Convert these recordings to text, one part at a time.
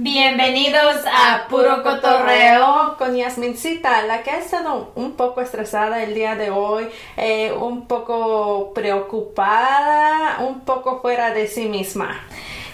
Bienvenidos a Puro Cotorreo con Yasmincita, la que ha estado un poco estresada el día de hoy, eh, un poco preocupada, un poco fuera de sí misma.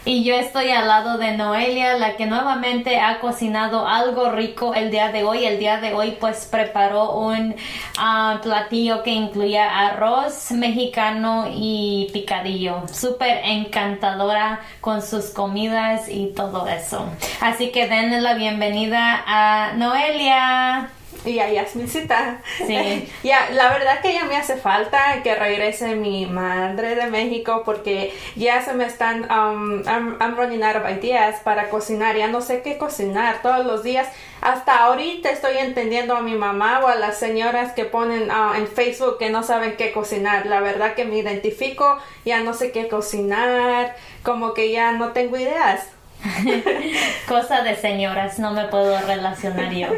Y yo estoy al lado de Noelia, la que nuevamente ha cocinado algo rico el día de hoy. El día de hoy pues preparó un ah, platillo que incluía arroz mexicano y picadillo. Súper encantadora con sus comidas y todo eso. Así que denle la bienvenida a Noelia y a Yasmincita. Sí. ya, la verdad que ya me hace falta que regrese mi madre de México porque ya se me están, um, I'm, running out of ideas para cocinar, ya no sé qué cocinar todos los días. Hasta ahorita estoy entendiendo a mi mamá o a las señoras que ponen uh, en Facebook que no saben qué cocinar. La verdad que me identifico, ya no sé qué cocinar, como que ya no tengo ideas. Cosa de señoras, no me puedo relacionar yo.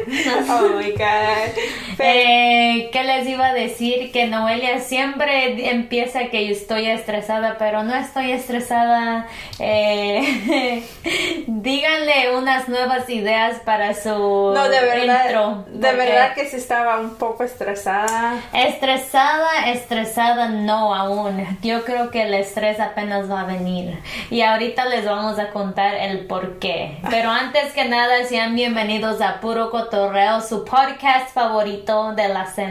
oh my god. Eh, ¿Qué les iba a decir? Que Noelia siempre empieza que yo estoy estresada, pero no estoy estresada. Eh, díganle unas nuevas ideas para su no, de verdad, intro. De verdad que sí estaba un poco estresada. Estresada, estresada no aún. Yo creo que el estrés apenas va a venir. Y ahorita les vamos a contar el por qué. Pero antes que nada, sean bienvenidos a Puro Cotorreo, su podcast favorito de la semana.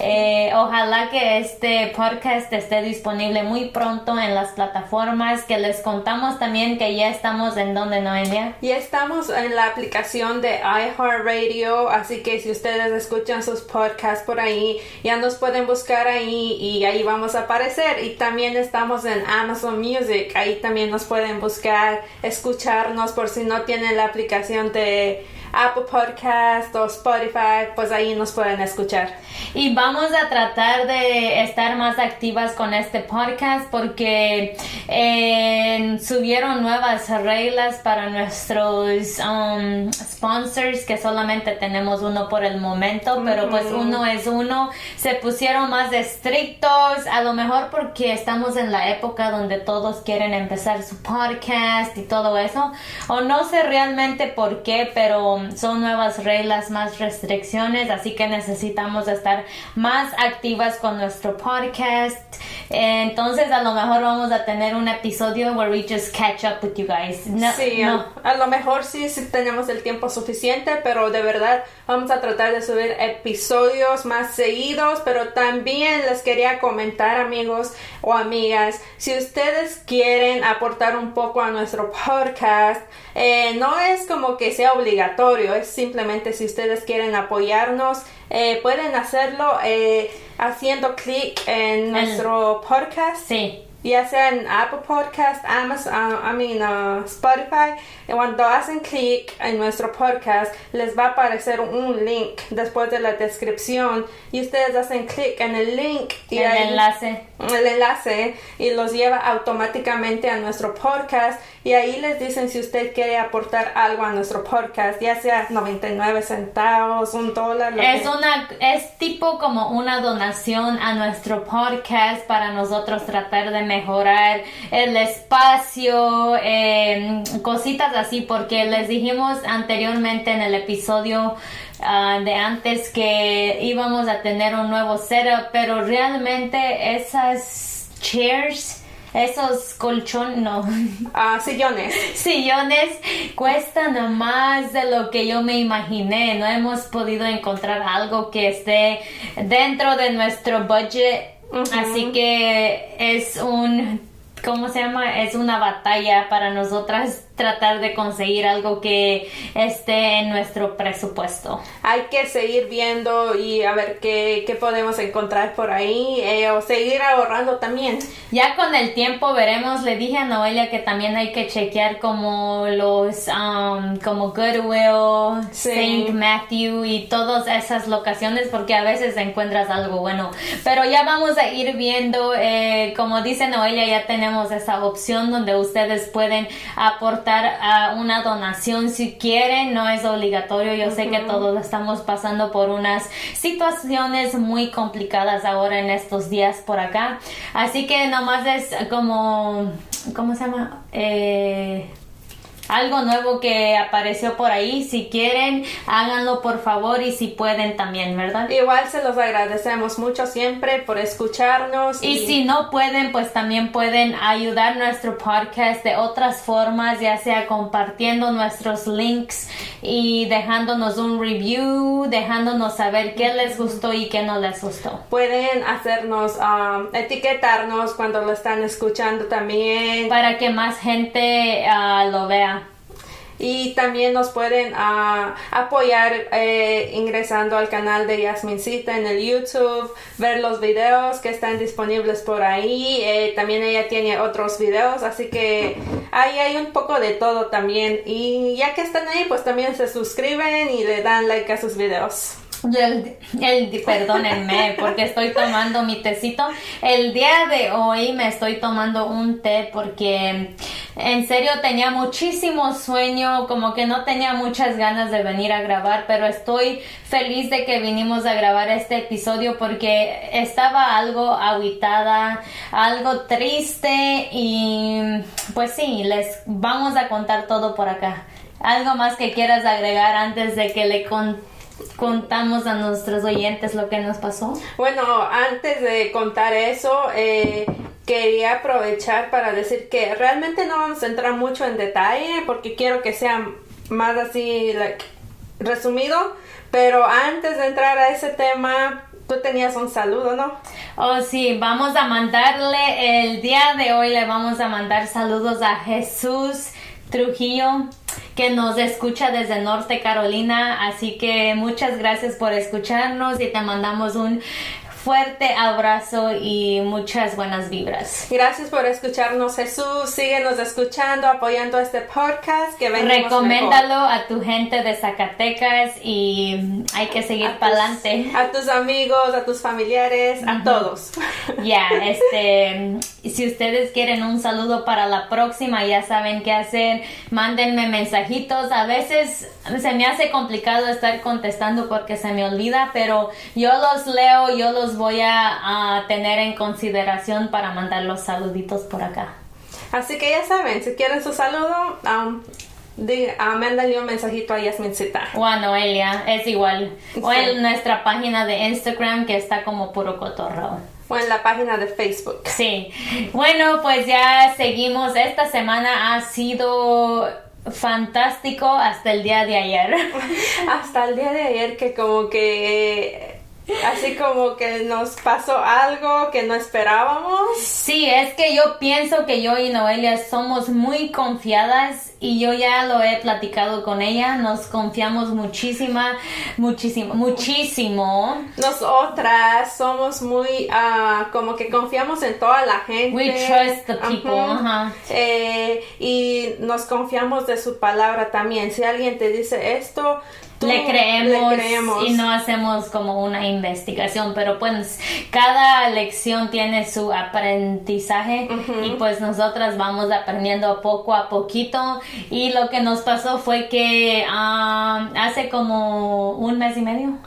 Eh, ojalá que este podcast esté disponible muy pronto en las plataformas que les contamos también que ya estamos en donde, Noelia. Ya estamos en la aplicación de iHeartRadio, así que si ustedes escuchan sus podcasts por ahí, ya nos pueden buscar ahí y ahí vamos a aparecer. Y también estamos en Amazon Music, ahí también nos pueden buscar escucharnos por si no tienen la aplicación de Apple Podcast o Spotify, pues ahí nos pueden escuchar. Y vamos a tratar de estar más activas con este podcast porque eh, subieron nuevas reglas para nuestros um, sponsors que solamente tenemos uno por el momento, pero pues uno es uno. Se pusieron más estrictos, a lo mejor porque estamos en la época donde todos quieren empezar su podcast y todo eso, o no sé realmente por qué, pero son nuevas reglas, más restricciones, así que necesitamos estar más activas con nuestro podcast. Entonces a lo mejor vamos a tener un episodio where we just catch up with you guys. sí, A, lo mejor sí, sí tenemos el tiempo suficiente, pero de verdad vamos a tratar de subir episodios más seguidos, pero también les quería comentar amigos o amigas, si ustedes quieren aportar un poco a nuestro podcast, eh, no es como que sea obligatorio, es simplemente si ustedes quieren apoyarnos, eh, pueden hacerlo eh, haciendo clic en nuestro podcast. Sí ya sea en Apple Podcast, Amazon, I mean, uh, Spotify, cuando hacen clic en nuestro podcast, les va a aparecer un link después de la descripción y ustedes hacen clic en el link y el enlace. El enlace y los lleva automáticamente a nuestro podcast y ahí les dicen si usted quiere aportar algo a nuestro podcast, ya sea 99 centavos, un dólar. es una, es tipo como una donación a nuestro podcast para nosotros tratar de mejorar el espacio, em, cositas así, porque les dijimos anteriormente en el episodio ah, de antes que íbamos a tener un nuevo setup, pero realmente esas chairs esos colchones, no. Ah, sillones. Sillones cuestan más de lo que yo me imaginé. No hemos podido encontrar algo que esté dentro de nuestro budget Así que es un, ¿cómo se llama? Es una batalla para nosotras tratar de conseguir algo que esté en nuestro presupuesto. Hay que seguir viendo y a ver qué, qué podemos encontrar por ahí eh, o seguir ahorrando también. Ya con el tiempo veremos, le dije a Noelia que también hay que chequear como los, um, como Goodwill, Saint Matthew y todas esas locaciones porque a veces encuentras algo bueno. Pero ya vamos a ir viendo, eh, como dice Noelia, ya tenemos esa opción donde ustedes pueden aportar a una donación si quieren, no es obligatorio. Yo sé que todos estamos pasando por unas situaciones muy complicadas ahora en estos días por acá. Así que nomás es como, ¿cómo se llama? Eh, algo nuevo que apareció por ahí. Si quieren, háganlo por favor y si pueden también, ¿verdad? Igual se los agradecemos mucho siempre por escucharnos. Y, si no pueden, pues también pueden ayudar nuestro podcast de otras formas, ya sea compartiendo nuestros links y dejándonos un review, dejándonos saber qué les gustó y qué no les gustó. Pueden hacernos, um, etiquetarnos cuando lo están escuchando también. Para que más gente uh, lo vea y también nos pueden ah, apoyar eh, ingresando al canal de Yasmincita en el YouTube, ver los videos que están disponibles por ahí. Eh, también ella tiene otros videos, así que ahí hay un poco de todo también. Y ya que están ahí, pues también se suscriben y le dan like a sus videos. El, el, perdónenme porque estoy tomando mi tecito. El día de hoy me estoy tomando un té porque en serio tenía muchísimo sueño, como que no tenía muchas ganas de venir a grabar, pero estoy feliz de que vinimos a grabar este episodio porque estaba algo agitada, algo triste y pues sí, les vamos a contar todo por acá. ¿Algo más que quieras agregar antes de que le contemos? Contamos a nuestros oyentes lo que nos pasó? Bueno, antes de contar eso, eh, quería aprovechar para decir que realmente no vamos a entrar mucho en detalle porque quiero que sea más así resumido, pero antes de entrar a ese tema, tú tenías un saludo, ¿no? Oh, sí, vamos a mandarle, el día de hoy le vamos a mandar saludos a Jesús Trujillo que nos escucha desde Norte Carolina. Así que muchas gracias por escucharnos y te mandamos un fuerte abrazo y muchas buenas vibras. Gracias por escucharnos, Jesús. Síguenos escuchando, apoyando este podcast. Que Recoméndalo a tu gente de Zacatecas y hay que seguir para adelante. A tus amigos, a tus familiares, a todos. Ya, este, si ustedes quieren un saludo para la próxima, ya saben qué hacer. Mándenme mensajitos. A veces se me hace complicado estar contestando porque se me olvida, pero yo los leo, yo los voy a, tener en consideración para mandar los saluditos por acá. Así que ya saben, si quieren su saludo, um, mándale un mensajito a Yasmincita. O a Noelia, es igual. O en nuestra página de Instagram que está como puro cotorro. O en la página de Facebook. Sí. Bueno, pues ya seguimos. Esta semana ha sido fantástico hasta el día de ayer. hasta el día de ayer que como que Así como que nos pasó algo que no esperábamos. Sí, es que yo pienso que yo y Noelia somos muy confiadas y yo ya lo he platicado con ella. Nos confiamos muchísima, muchísimo, muchísimo. Nosotras somos muy, uh, como que confiamos en toda la gente. We trust the people. Eh, y nos confiamos de su palabra también. Si alguien te dice esto, le creemos, y no hacemos como una investigación, pero pues cada lección tiene su aprendizaje y pues nosotras vamos aprendiendo poco a poquito. Y lo que nos pasó fue que ah, hace como un mes y medio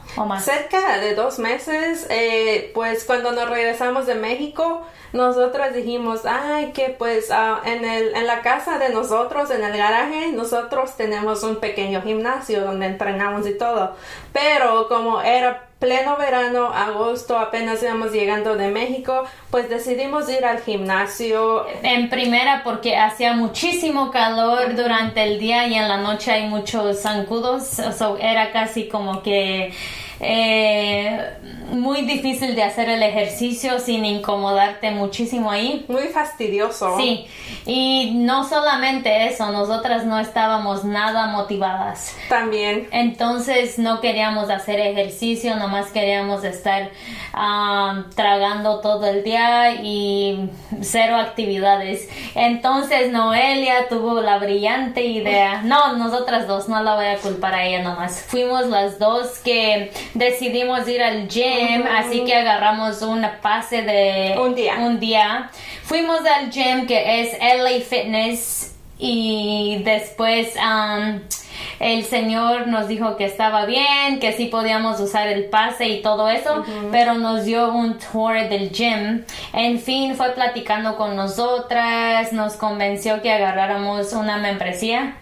Cerca de dos meses, eh, pues cuando nos regresamos de México, nosotros dijimos, ay, que pues ah, en, el, en la casa de nosotros, en el garaje, nosotros tenemos un pequeño gimnasio donde entrenamos y todo. Pero como era pleno verano, agosto, apenas íbamos llegando de México, pues decidimos ir al gimnasio. En primera porque hacía muchísimo calor durante el día y en la noche hay muchos zancudos, o era casi como que eh, muy difícil de hacer el ejercicio sin incomodarte muchísimo ahí. Muy fastidioso. Sí, y no solamente eso, nosotras no estábamos nada motivadas. También. Entonces no queríamos hacer ejercicio, nomás queríamos estar ah, tragando todo el día y cero actividades. Entonces Noelia tuvo la brillante idea, no, nosotras dos, no la voy a culpar a ella nomás. Fuimos las dos que decidimos ir al gym, así que agarramos una pase de un día. un día. Fuimos al gym que es LA Fitness y después um, el señor nos dijo que estaba bien, que sí podíamos usar el pase y todo eso, pero nos dio un tour del gym. En fin, fue platicando con nosotras, nos convenció que agarráramos una membresía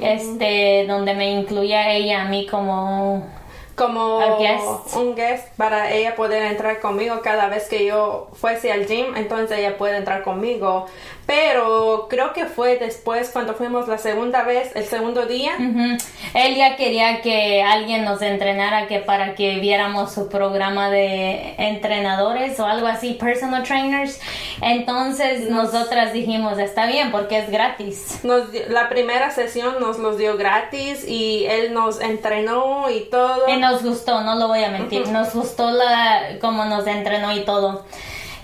este, donde me incluía ella a mí como como guest. un guest para ella poder entrar conmigo cada vez que yo fuese al gym, entonces ella puede entrar conmigo. Pero creo que fue después cuando fuimos la segunda vez, el segundo día. Ujú. Él ya quería que alguien nos entrenara que para que viéramos su programa de entrenadores o algo así, personal trainers. Entonces nosotras dijimos, está bien porque es gratis. Nos la primera sesión nos los dio gratis y él nos entrenó y todo. Y nos gustó, no lo voy a mentir, nos gustó la cómo nos entrenó y todo.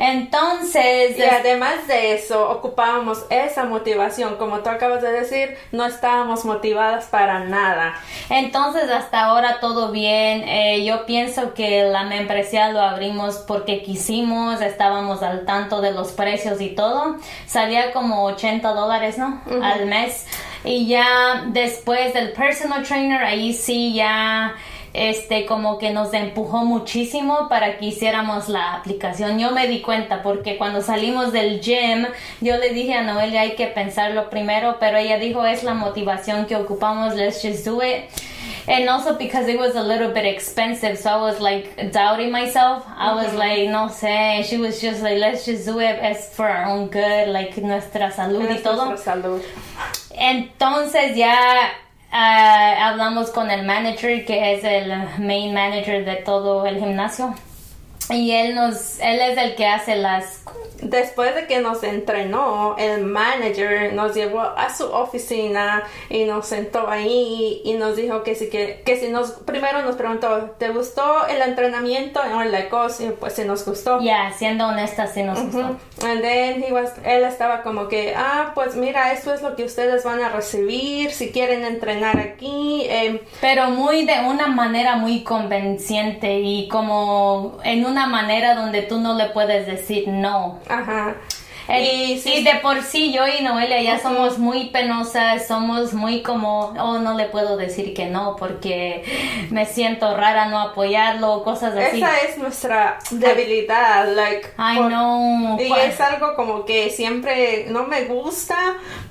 Entonces, Y además de eso, ocupábamos esa motivación. Como tú acabas de decir, no estábamos motivadas para nada. Entonces hasta ahora todo bien. Eh, yo pienso que la membresía lo abrimos porque quisimos, estábamos al tanto de los precios y todo. Salía como 80 dólares, ¿no? Al mes. Y ya después del personal trainer, ahí sí ya este como que nos empujó muchísimo para que hiciéramos la aplicación. Yo me di cuenta porque cuando salimos del gym, yo le dije a Noelia hay que pensarlo primero, pero ella dijo es la motivación que ocupamos, let's just do it. And also because it was a little bit expensive, so I was like doubting myself. I was like, no sé. She was just like, let's just do it. It's for our own good, like nuestra salud y todo. nuestra salud. Entonces ya ah, hablamos con el manager, que es el main manager de todo el gimnasio. Y él nos, él es el que hace las Después de que nos entrenó, el manager nos llevó a su oficina y nos sentó ahí y nos dijo que si que, que si nos primero nos preguntó, ¿te gustó el entrenamiento? Y la cosa, y pues si nos gustó. Ya, siendo honesta, sí nos gustó. And then he was- él estaba como que, ah, pues mira, esto es lo que ustedes van a recibir si quieren entrenar aquí. em, Pero muy de una manera muy convenciente y como en una manera donde tú no le puedes decir no. ajá. El- y y, sí, de por sí yo y Noelia ya somos muy penosas, somos muy como, oh, no le puedo decir que no porque me siento rara no apoyarlo, cosas así. esa es nuestra debilidad, like. I por- know. Y es algo como que siempre no me gusta,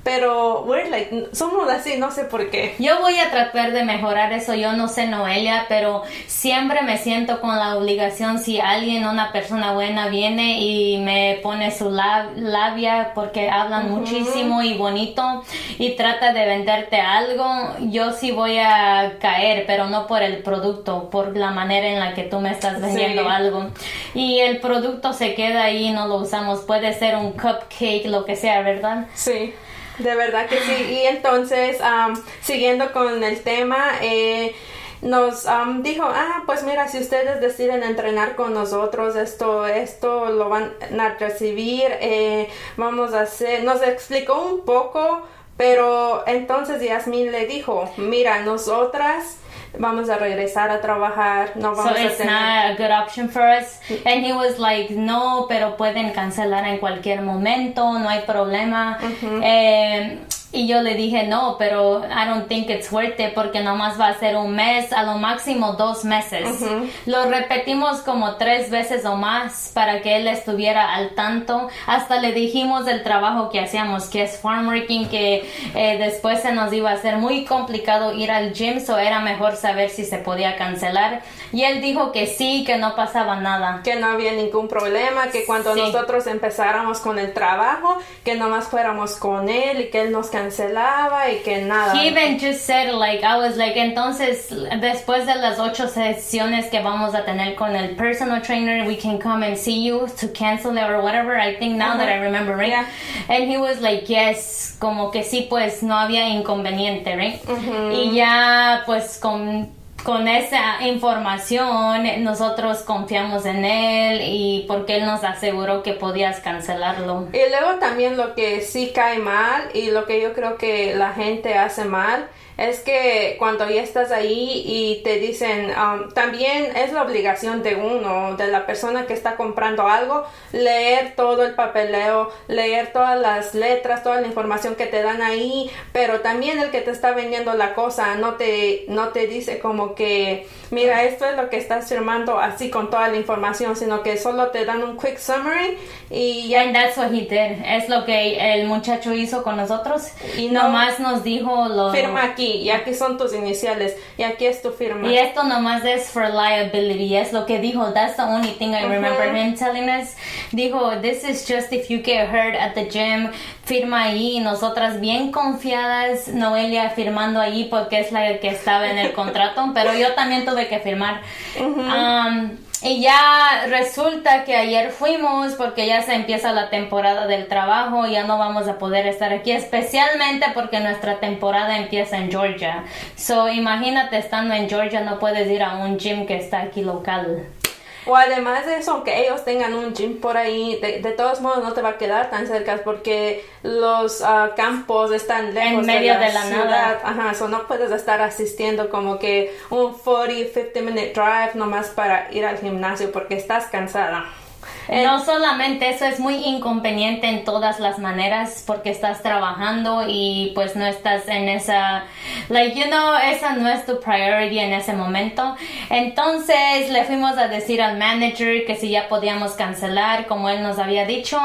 pero we're like, somos así, no sé por qué. Yo voy a tratar de mejorar eso, yo no sé Noelia, pero siempre me siento con la obligación si alguien, una persona buena viene y me pone su lab- labia porque hablan muchísimo y bonito y trata de venderte algo, yo sí voy a caer, pero no por el producto, por la manera en la que tú me estás vendiendo Sí. algo. Y el producto se queda ahí y no lo usamos, puede ser un cupcake, lo que sea, ¿verdad? Sí, de verdad que sí. Y entonces, am, siguiendo con el tema, eh, nos am, dijo, ah, pues mira, si ustedes deciden entrenar con nosotros, esto, esto lo van a recibir, eh, vamos a hacer, nos explicó un poco, pero entonces Yasmin le dijo, mira, nosotras vamos a regresar a trabajar, no So vamos a it's tener... not a good option for us. And he was like, no, pero pueden cancelar en cualquier momento, no hay problema. Eh, y yo le dije, no, pero I don't think it's worth it porque nomás va a ser un mes, a lo máximo dos meses. Lo repetimos como tres veces o más para que él estuviera al tanto. Hasta le dijimos el trabajo que hacíamos, que es farm working, que eh, después se nos iba a hacer muy complicado ir al gym, so era mejor saber si se podía cancelar. Y él dijo que sí, que no pasaba nada. que no había ningún problema, que cuando Sí. nosotros empezáramos con el trabajo, que nomás fuéramos con él y que él nos cancelaba y que nada. He even just said like I was like entonces después de las ocho sesiones que vamos a tener con el personal trainer we can come and see you to cancel it or whatever I think now that I remember right Yeah. and he was like yes como que sí pues no había inconveniente right y ya pues con con esa información nosotros confiamos en él y porque él nos aseguró que podías cancelarlo. Y luego también lo que sí cae mal y lo que yo creo que la gente hace mal es que cuando ya estás ahí y te dicen, um, también es la obligación de uno, de la persona que está comprando algo, leer todo el papeleo, leer todas las letras, toda la información que te dan ahí, pero también el que te está vendiendo la cosa no te, no te dice como que, mira, esto es lo que estás firmando así con toda la información, sino que solo te dan un quick summary y ya. And that's what he did. Es lo que el muchacho hizo con nosotros. Y nomás nos dijo lo... Firma aquí, y aquí son tus iniciales, y aquí es tu firma. Y esto nomás es for liability, es lo que dijo. That's the only thing I remember him telling us. Dijo, this is just if you get hurt at the gym, firma ahí. Nosotras bien confiadas, Noelia firmando ahí porque es la que estaba en el contrato, pero yo también tuve que firmar. Um, y ya resulta que ayer fuimos porque ya se empieza la temporada del trabajo, ya no vamos a poder estar aquí, especialmente porque nuestra temporada empieza en Georgia. So, imagínate estando en Georgia no puedes ir a un gym que está aquí local. O además de eso, aunque ellos tengan un gym por ahí, de, todos modos no te va a quedar tan cerca porque los ah, campos están lejos en medio de la, ciudad. nada. Ajá, so no puedes estar asistiendo como que un 40, 50 minute drive nomás para ir al gimnasio porque estás cansada. Eh, no solamente eso es muy inconveniente en todas las maneras porque estás trabajando y pues no estás en esa, like you know, esa no es tu priority en ese momento. Entonces le fuimos a decir al manager que si ya podíamos cancelar como él nos había dicho.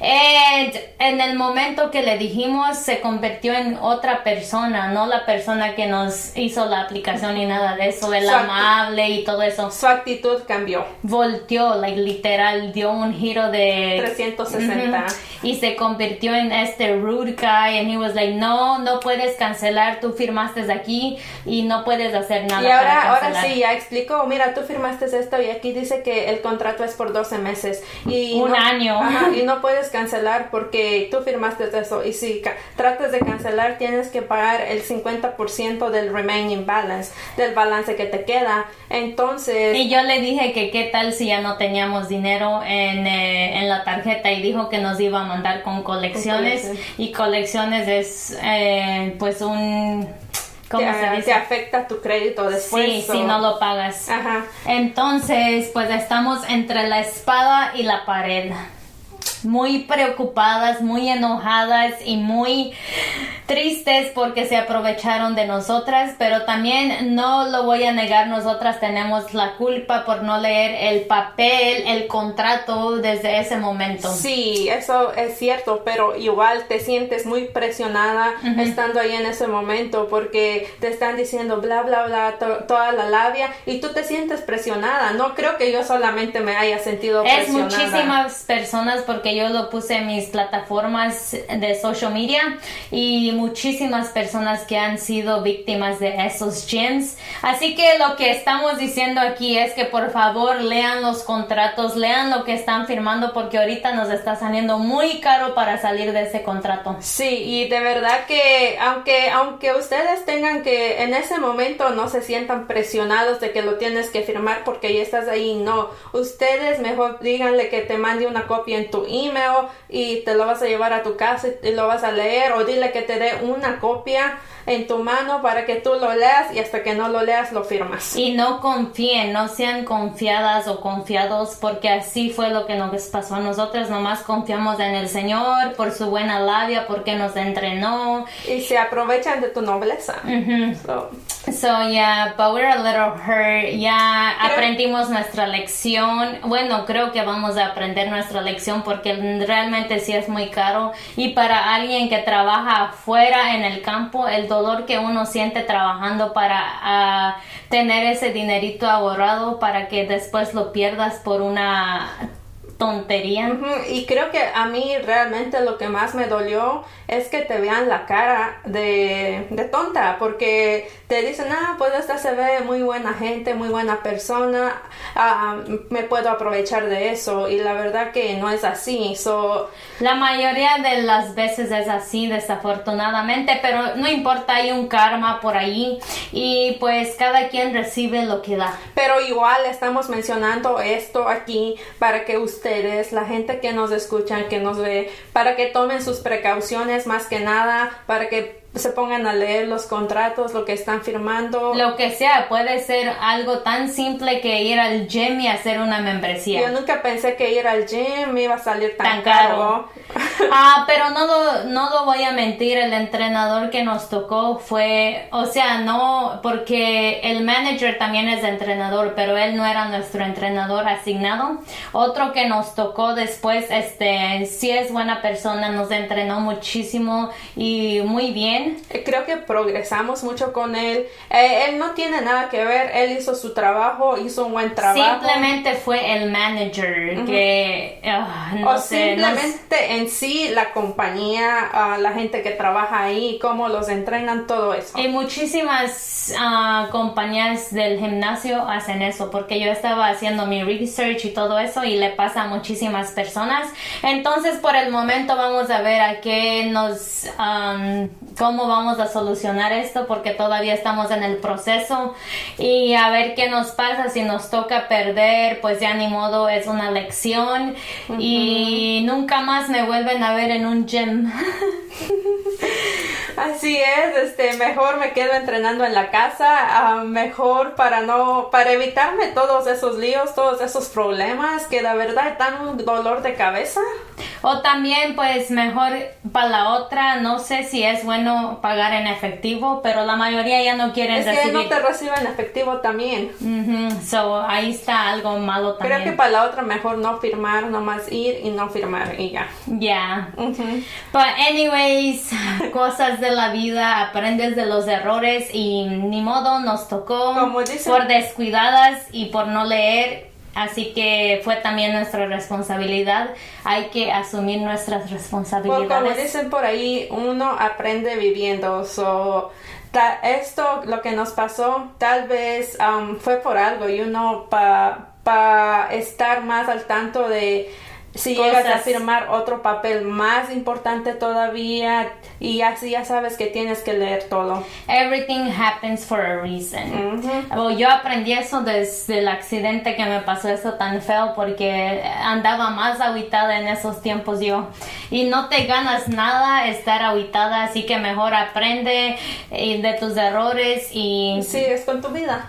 And en el momento que le dijimos, se convirtió en otra persona, no la persona que nos hizo la aplicación y nada de eso, el amable y todo eso. Su actitud cambió. Volteó, like, literal, dio un giro de 360 y se convirtió en este rude guy. And he was like, no, no puedes cancelar, tú firmaste aquí y no puedes hacer nada. Y ahora, para ahora sí, ya explico, mira, tú firmaste esto y aquí dice que el contrato es por 12 meses. Y un año. y no puedes cancelar porque tú firmaste eso y si tratas de cancelar tienes que pagar el 50% del remaining balance, del balance que te queda. Entonces... Y yo le dije que qué tal si ya no teníamos dinero en, eh, en la tarjeta y dijo que nos iba a mandar con colecciones y colecciones es eh, pues un... ¿Cómo se dice? Te afecta tu crédito después. Sí, si no lo pagas. Ajá. Entonces, pues estamos entre la espada y la pared muy preocupadas, muy enojadas y muy tristes porque se aprovecharon de nosotras, pero también no lo voy a negar, nosotras tenemos la culpa por no leer el papel, el contrato desde ese momento. Sí, eso es cierto, pero igual te sientes muy presionada estando ahí en ese momento porque te están diciendo bla, bla, bla, toda la labia y tú te sientes presionada. No creo que yo solamente me haya sentido presionada. Es muchísimas personas porque yo lo puse en mis plataformas de social media y muchísimas personas que han sido víctimas de esos gyms. Así que lo que estamos diciendo aquí es que por favor lean los contratos, lean lo que están firmando porque ahorita nos está saliendo muy caro para salir de ese contrato. Sí, y de verdad que aunque aunque ustedes tengan que en ese momento no se sientan presionados de que lo tienes que firmar porque ya estás ahí, no, ustedes mejor díganle que te mande una copia en tu email y te lo vas a llevar a tu casa y lo vas a leer o dile que te dé una copia en tu mano para que tú lo leas y hasta que no lo leas lo firmas. Y no confíen, no sean confiadas o confiados porque así fue lo que nos pasó a nosotros, nomás confiamos en el Señor por su buena labia, porque nos entrenó. Y se aprovechan de tu nobleza. so. Yeah, but we're a little hurt. Ya aprendimos nuestra lección. Bueno, creo que vamos a aprender nuestra lección porque realmente sí es muy caro y para alguien que trabaja afuera en el campo, el dolor que uno siente trabajando para ah, tener ese dinerito ahorrado para que después lo pierdas por una tontería. Y creo que a mí realmente lo que más me dolió es que te vean la cara de, de tonta, porque te dicen, ah, pues esta se ve muy buena gente, muy buena persona, ah, me puedo aprovechar de eso. Y la verdad que no es así. So, la mayoría de las veces es así, desafortunadamente, pero no importa, hay un karma por ahí y pues cada quien recibe lo que da. Pero igual estamos mencionando esto aquí para que la gente que nos escucha, que nos ve, para que tomen sus precauciones más que nada, para que se pongan a leer los contratos, lo que están firmando. Lo que sea, puede ser algo tan simple que ir al gym y hacer una membresía. Yo nunca pensé que ir al gym iba a salir tan, caro. ah, pero no lo, no lo voy a mentir, el entrenador que nos tocó fue, o sea, no, porque el manager también es entrenador, pero él no era nuestro entrenador asignado. Otro que nos tocó después, este, sí es buena persona, nos entrenó muchísimo y muy bien. Creo que progresamos mucho con él. Eh, él no tiene nada que ver, él hizo su trabajo, hizo un buen trabajo. Simplemente fue el manager que, ah, no o sé, simplemente en sí la compañía, ah, la gente que trabaja ahí, cómo los entrenan, todo eso. Y muchísimas ah, compañías del gimnasio hacen eso, porque yo estaba haciendo mi research y todo eso y le pasa a muchísimas personas. Entonces, por el momento vamos a ver a qué nos, cómo vamos a solucionar esto, porque todavía estamos en el proceso y a ver qué nos pasa si nos toca perder, pues ya ni modo, es una lección y nunca más me vuelven a ver en un gym. Así es, este, mejor me quedo entrenando en la casa, ah, mejor para no, para evitarme todos esos líos, todos esos problemas que la verdad dan un dolor de cabeza. O también, pues mejor para la otra, no sé si es bueno pagar en efectivo, pero la mayoría ya no quieren recibir. Es que no te reciben efectivo también. So ahí está algo malo también. Creo que para la otra mejor no firmar, nomás ir y no firmar y ya. Ya. But anyways, cosas de la vida, aprendes de los errores y ni modo nos tocó por descuidadas y por no leer Así que fue también nuestra responsabilidad. Hay que asumir nuestras responsabilidades. como dicen por ahí, uno aprende viviendo. So, esto, lo que nos pasó, tal vez um, fue por algo y uno para estar más al tanto de si llegas a firmar otro papel más importante todavía y así ya sabes que tienes que leer todo. Everything happens for a reason. yo aprendí eso desde el accidente que me pasó eso tan feo porque andaba más aguitada en esos tiempos yo. Y no te ganas nada estar aguitada así que mejor aprende eh, de tus errores y sí es con tu vida.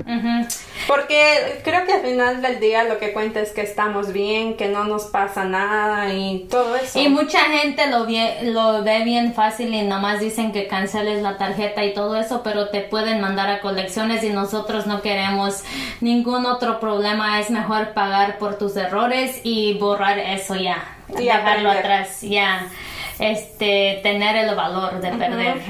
Porque creo que al final del día lo que cuenta es que estamos bien que no nos pasa nada y todo eso. Y mucha gente lo, lo ve bien fácil y nomás dicen que canceles la tarjeta y todo eso, pero te pueden mandar a colecciones y nosotros no queremos ningún otro problema. Es mejor pagar por tus errores y borrar eso ya. Y dejarlo atrás, ya. Este, tener el valor de perder.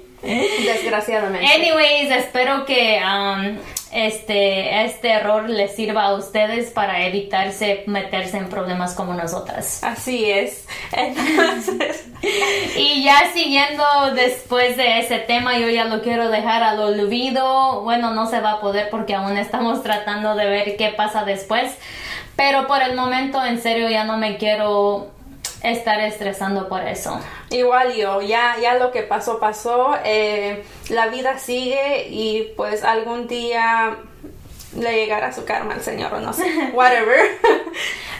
Desgraciadamente. Anyways, espero que um, este, este error les sirva a ustedes para evitarse meterse en problemas como nosotras. Así es. Entonces. y ya siguiendo después de ese tema, yo ya lo quiero dejar al olvido. Bueno, no se va a poder porque aún estamos tratando de ver qué pasa después. Pero por el momento, en serio, ya no me quiero estar estresando por eso. Igual yo, ya, ya lo que pasó, pasó. Eh, la vida sigue y pues algún día le llegará su karma al Señor o no sé, whatever.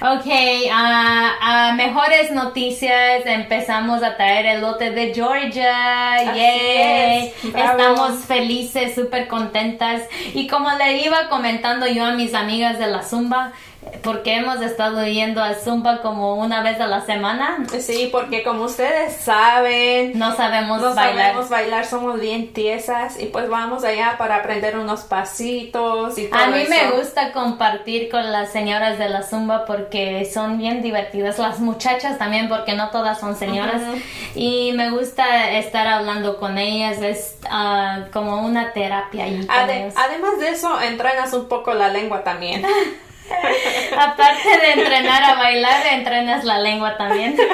ok, a mejores noticias, empezamos a traer el lote de Georgia, yay, estamos felices, súper contentas y como le iba comentando yo a mis amigas de la Zumba, porque hemos estado yendo a Zumba como una vez a la semana. Sí, porque como ustedes saben, no sabemos no sabemos bailar, somos bien tiesas y pues vamos allá para aprender unos pasitos y todo A mí me gusta compartir con las señoras de la Zumba porque son bien divertidas, las muchachas también porque no todas son señoras y me gusta estar hablando con ellas, es ah, como una terapia. además de eso, entrenas un poco la lengua también. Aparte de entrenar a bailar, entrenas la lengua también.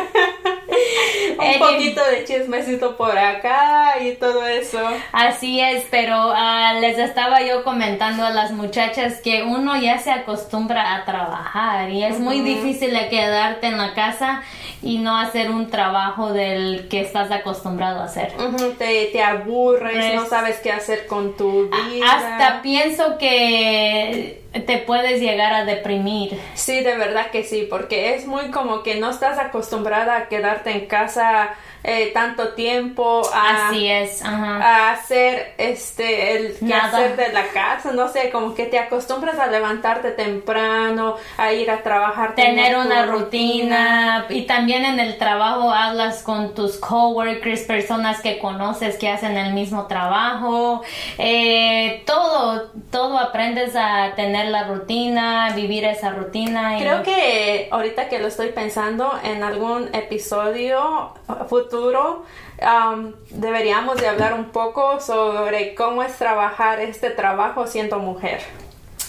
Un poquito de chismecito por acá y todo eso. Así es, pero ah, les estaba yo comentando a las muchachas que uno ya se acostumbra a trabajar y es muy difícil de quedarte en la casa y no hacer un trabajo del que estás acostumbrado a hacer. te, te, aburres, no sabes qué hacer con tu vida. Hasta pienso que te puedes llegar a deprimir. Sí, de verdad que sí, porque es muy como que no estás acostumbrada a quedarte en casa eh, tanto tiempo a, Así es, ajá. a hacer este el Nada. hacer de la casa, no sé, como que te acostumbras a levantarte temprano, a ir a trabajar, tener una rutina y también en el trabajo hablas con tus coworkers, personas que conoces que hacen el mismo trabajo, eh, todo, todo aprendes a tener la rutina, vivir esa rutina. y- Creo que ahorita que lo estoy pensando en algún episodio futuro um, deberíamos de hablar un poco sobre cómo es trabajar este trabajo siendo mujer.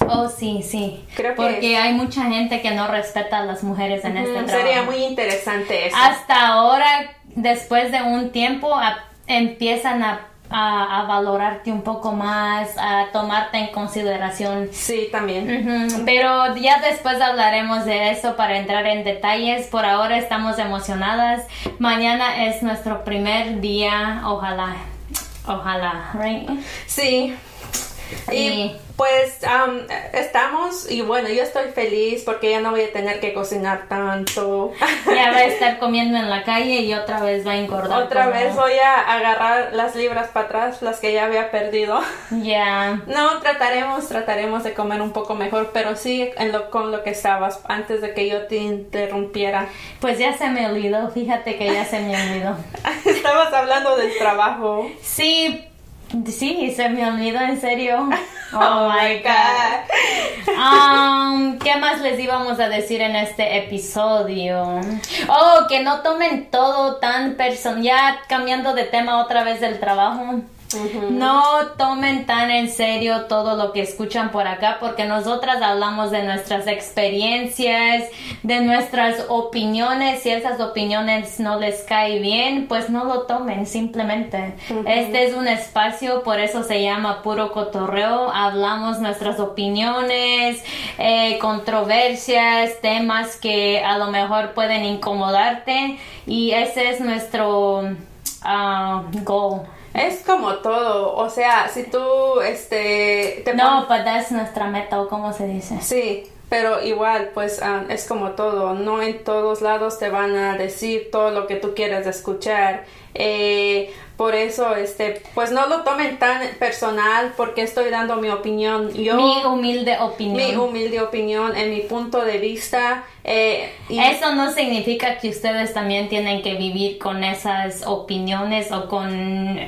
Oh, sí, sí. Creo que Porque hay mucha gente que no respeta a las mujeres en este trabajo. Sería muy interesante eso. Hasta ahora, después de un tiempo, a- empiezan a, a- a valorarte un poco más, a tomarte en consideración. Sí, también. Pero ya después hablaremos de eso para entrar en detalles. Por ahora estamos emocionadas. Mañana es nuestro primer día. Ojalá. Ojalá, right? Sí. Y pues um, estamos, y bueno, yo estoy feliz porque ya no voy a tener que cocinar tanto. Ya va a estar comiendo en la calle y otra vez va a engordar. Otra como- vez voy a agarrar las libras para atrás, las que ya había perdido. Ya. No, trataremos, trataremos de comer un poco mejor, pero sí en lo, con lo que estabas antes de que yo te interrumpiera. Pues ya se me olvidó. Fíjate que ya se me olvidó. Estabas hablando del trabajo. Sí, sí, se me olvidó en serio. Oh, my God. Um, ¿Qué más les íbamos a decir en este episodio? Oh, que no tomen todo tan personal. Ya cambiando de tema otra vez del trabajo. No tomen tan en serio todo lo que escuchan por acá porque nosotras hablamos de nuestras experiencias, de nuestras opiniones. Si esas opiniones no les cae bien, pues no lo tomen simplemente. Este es un espacio, por eso se llama puro cotorreo. Hablamos nuestras opiniones, eh, controversias, temas que a lo mejor pueden incomodarte y ese es nuestro ah, goal. Es como todo, o sea, si tú, este, te No, but that's nuestra meta, o cómo se dice. Sí, pero igual, pues ah, es como todo, no en todos lados te van a decir todo lo que tú quieres escuchar. Eh, por eso, este, pues no lo tomen tan personal porque estoy dando mi opinión. Yo, Mi humilde mi opinión. humilde opinión, en mi punto de vista. eh, y- Eso no significa que ustedes también tienen que vivir con esas opiniones o con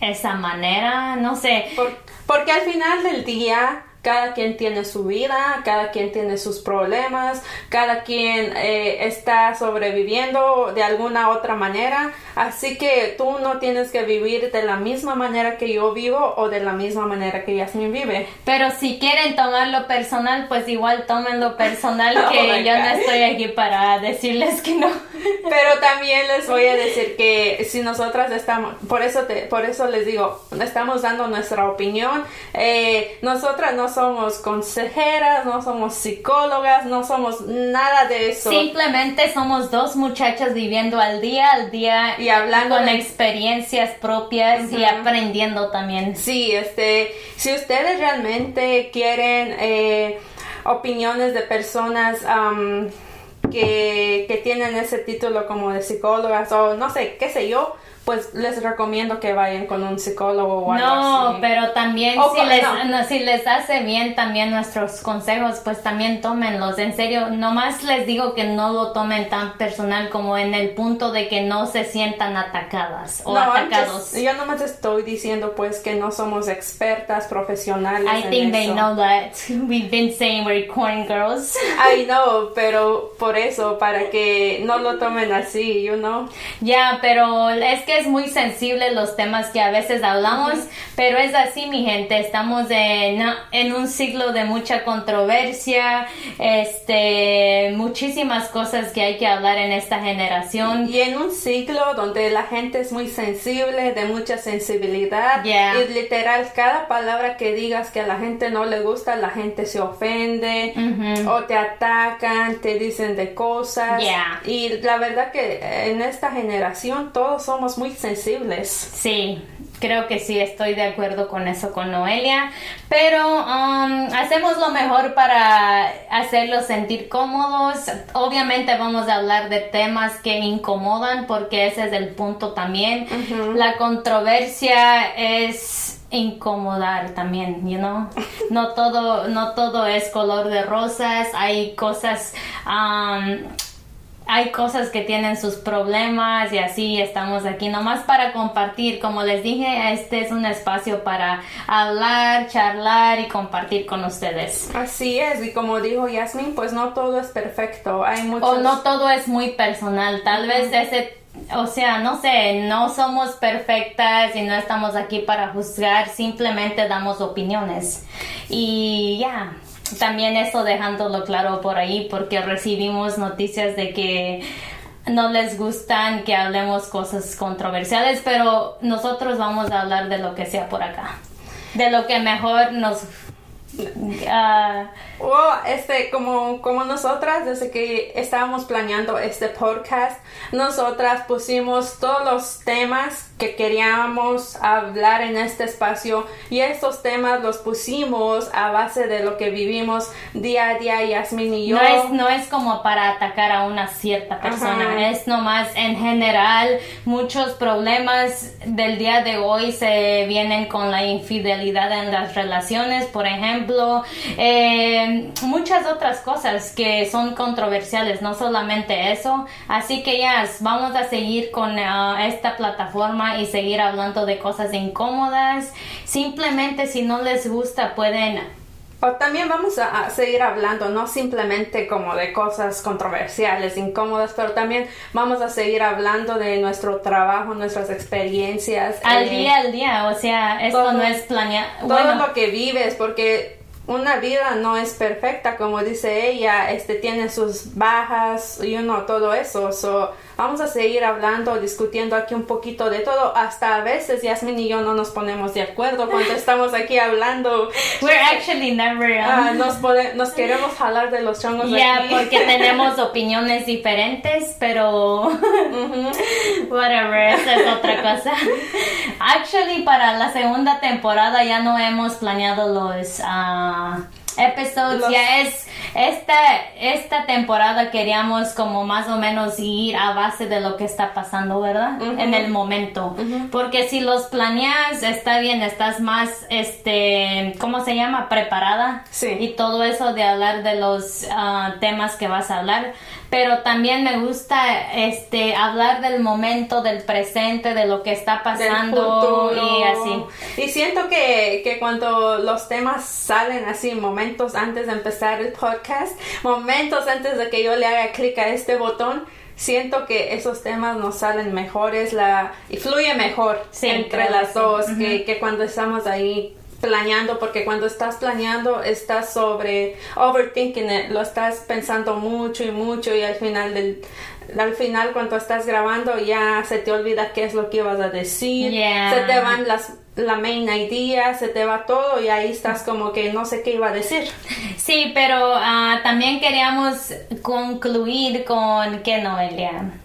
esa manera, no sé. Por- porque al final del día, cada quien tiene su vida, cada quien tiene sus problemas, cada quien eh, está sobreviviendo de alguna otra manera. Así que tú no tienes que vivir de la misma manera que yo vivo o de la misma manera que Yasmin vive. Pero si quieren tomarlo personal, pues igual tómenlo personal, Oh que my yo no estoy aquí para decirles que no. Pero también les voy a decir que si nosotras estamos, por eso te, por eso les digo, estamos dando nuestra opinión. Eh, nosotras no somos consejeras, no somos psicólogas, no somos nada de eso. Simplemente somos dos muchachas viviendo al día al día Y hablando con de- experiencias propias y aprendiendo también. Sí, este, si ustedes realmente quieren eh, opiniones de personas am, que, que tienen ese título como de psicólogas o no sé, qué sé yo, pues les recomiendo que vayan con un psicólogo o algo No, así. pero también si con- les, no. no, si les hace bien también nuestros consejos, pues también tómenlos. En serio, nomás les digo que no lo tomen tan personal como en el punto de que no se sientan atacadas o No, atacados. just- yo nomás estoy diciendo pues que no somos expertas profesionales. I en think they eso. know that. We've been saying we're corn girls. I know, pero por eso, para que no lo tomen así, you know. Ya, pero es que es muy sensible los temas que a veces hablamos, pero es así, mi gente. Estamos en, en un siglo de mucha controversia, este, muchísimas cosas que hay que hablar en esta generación. Y en un siglo donde la gente es muy sensible, de mucha sensibilidad, Yeah. y literal, cada palabra que digas que a la gente no le gusta, la gente se ofende, Ujú. o te atacan, te dicen de cosas. Yeah. Y la verdad que en esta generación todos somos muy sensibles. Sí, creo que sí estoy de acuerdo con eso con Noelia, pero um, hacemos lo mejor para hacerlos sentir cómodos. Obviamente vamos a hablar de temas que incomodan porque ese es el punto también. La controversia es incomodar también, you know. No todo, no todo es color de rosas, hay cosas um, hay cosas que tienen sus problemas y así estamos aquí nomás para compartir. Como les dije, este es un espacio para hablar, charlar y compartir con ustedes. Así es, y como dijo Yasmin, pues no todo es perfecto. Hay muchos... O no todo es muy personal. Tal vez ese o sea, no sé, no somos perfectas y no estamos aquí para juzgar, simplemente damos opiniones. Y ya, también eso dejándolo claro por ahí porque recibimos noticias de que no les gustan que hablemos cosas controversiales, pero nosotros vamos a hablar de lo que sea por acá, de lo que mejor nos Uh, este, como, como nosotras, desde que estábamos planeando este podcast, nosotras pusimos todos los temas que queríamos hablar en este espacio y estos temas los pusimos a base de lo que vivimos día a día, Yasmin y yo. No es, no es como para atacar a una cierta persona, es nomás en general muchos problemas del día de hoy se vienen con la infidelidad en las relaciones, por ejemplo, eh, muchas otras cosas que son controversiales, no solamente eso, así que ya vamos a seguir con ah, esta plataforma y seguir hablando de cosas incómodas. Simplemente si no les gusta pueden también vamos a, seguir hablando, no simplemente como de cosas controversiales, incómodas, pero también vamos a seguir hablando de nuestro trabajo, nuestras experiencias. Al eh, día al día, o sea, esto no es planeado. Todo lo que vives, porque una vida no es perfecta, como dice ella, este tiene sus bajas y uno todo eso. So, vamos a seguir hablando, discutiendo aquí un poquito de todo. Hasta a veces Yasmin y yo no nos ponemos de acuerdo cuando estamos aquí hablando. We're actually never. Um, nos, nos queremos hablar de los chongos. Ya, porque tenemos opiniones diferentes, pero whatever, esa es otra cosa. Actually, para la segunda temporada ya no hemos planeado los. Uh, episodios. Ya es esta, esta temporada queríamos como más o menos ir a base de lo que está pasando, ¿verdad? En el momento. Porque si los planeas, está bien, estás más, este, ¿cómo se llama? Preparada. Sí. Y todo eso de hablar de los ah, temas que vas a hablar pero también me gusta este hablar del momento, del presente, de lo que está pasando y así. Y siento que, que cuando los temas salen así, momentos antes de empezar el podcast, momentos antes de que yo le haga clic a este botón, siento que esos temas nos salen mejores, la, y fluye mejor entre las dos que, que cuando estamos ahí planeando porque cuando estás planeando estás sobre overthinking it, lo estás pensando mucho y mucho y al final del al final cuando estás grabando ya se te olvida qué es lo que ibas a decir se te van las la main idea se te va todo y ahí estás como que no sé qué iba a decir. Sí pero ah, también queríamos concluir con que Noelia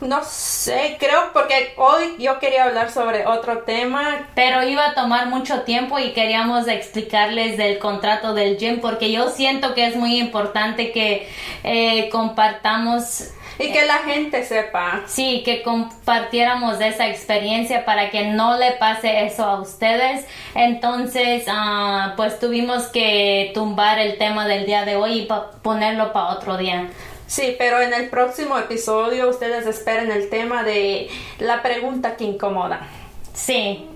no sé, creo porque hoy yo quería hablar sobre otro tema. Pero iba a tomar mucho tiempo y queríamos explicarles del contrato del gym porque yo siento que es muy importante que eh, compartamos y que la gente sepa. Sí, que compartiéramos esa experiencia para que no le pase eso a ustedes. Entonces, ah, pues tuvimos que tumbar el tema del día de hoy y ponerlo para otro día. Sí, pero en el próximo episodio ustedes esperen el tema de la pregunta que incomoda. Sí.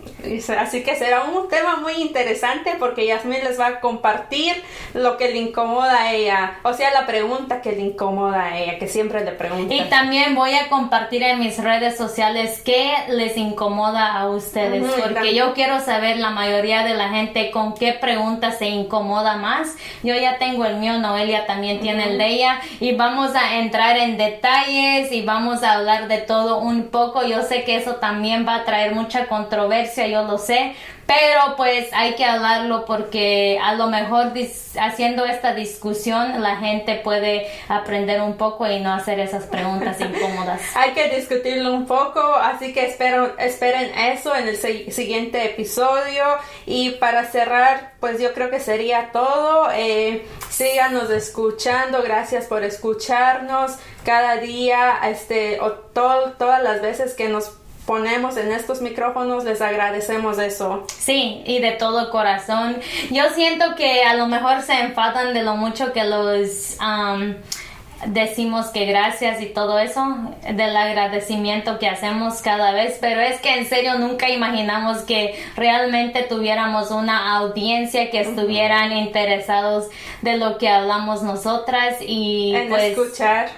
Así que será un tema muy interesante porque Yasmin les va a compartir lo que le incomoda a ella, o sea, la pregunta que le incomoda a ella, que siempre le pregunta. Y también voy a compartir en mis redes sociales qué les incomoda a ustedes, porque yo quiero saber la mayoría de la gente con qué pregunta se incomoda más. Yo ya tengo el mío, Noelia también tiene el de ella y vamos a entrar en detalles y vamos a hablar de todo un poco. Yo sé que eso también va a traer mucha controversia, yo lo sé, pero pues hay que hablarlo porque a lo mejor haciendo esta discusión la gente puede aprender un poco y no hacer esas preguntas incómodas. hay que discutirlo un poco, así que espero, esperen eso en el siguiente episodio y para cerrar pues yo creo que sería todo. Eh, síganos escuchando, gracias por escucharnos cada día, este, o todas las veces que nos ponemos en estos micrófonos, les agradecemos eso. Sí, y de todo corazón. Yo siento que a lo mejor se enfadan de lo mucho que los decimos que gracias y todo eso, del agradecimiento que hacemos cada vez, pero es que en serio nunca imaginamos que realmente tuviéramos una audiencia que estuvieran interesados de lo que hablamos nosotras y en pues escuchar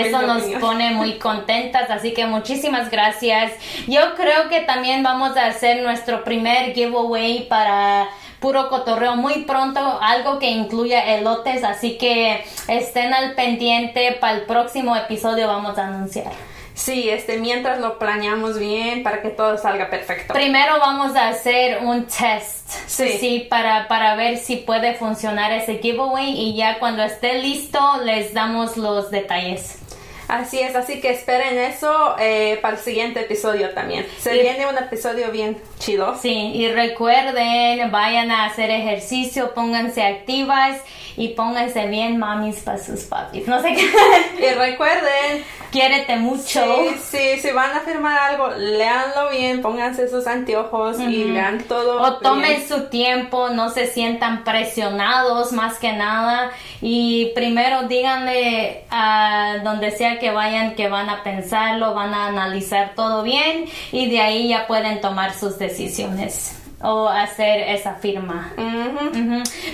eso nos pone muy contentas, así que muchísimas gracias. Yo creo que también vamos a hacer nuestro primer giveaway para puro cotorreo muy pronto, algo que incluya elotes, así que estén al pendiente para el próximo episodio vamos a anunciar. Sí, este, mientras lo planeamos bien para que todo salga perfecto. Primero vamos a hacer un test, sí, sí para, para ver si puede funcionar ese giveaway y ya cuando esté listo les damos los detalles. Así es, así que esperen eso eh, para el siguiente episodio también. Se viene un episodio bien chido. Sí, y recuerden, vayan a hacer ejercicio, pónganse activas y pónganse bien mamis para sus papis. No sé qué. Y recuerden, quiérete mucho. Sí, sí, si van a firmar algo, leanlo bien, pónganse sus anteojos y lean todo. O tomen su tiempo, no se sientan presionados más que nada. Y primero díganle a donde sea que vayan que van a pensarlo, van a analizar todo bien y de ahí ya pueden tomar sus decisiones o hacer esa firma.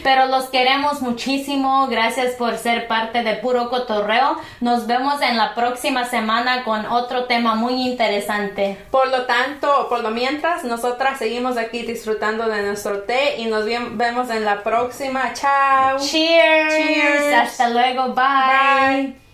Pero los queremos muchísimo. Gracias por ser parte de Puro Cotorreo. Nos vemos en la próxima semana con otro tema muy interesante. Por lo tanto, por lo mientras, nosotras seguimos aquí disfrutando de nuestro té y nos vemos en la próxima. Chao. Cheers. Cheers. Hasta luego. Bye.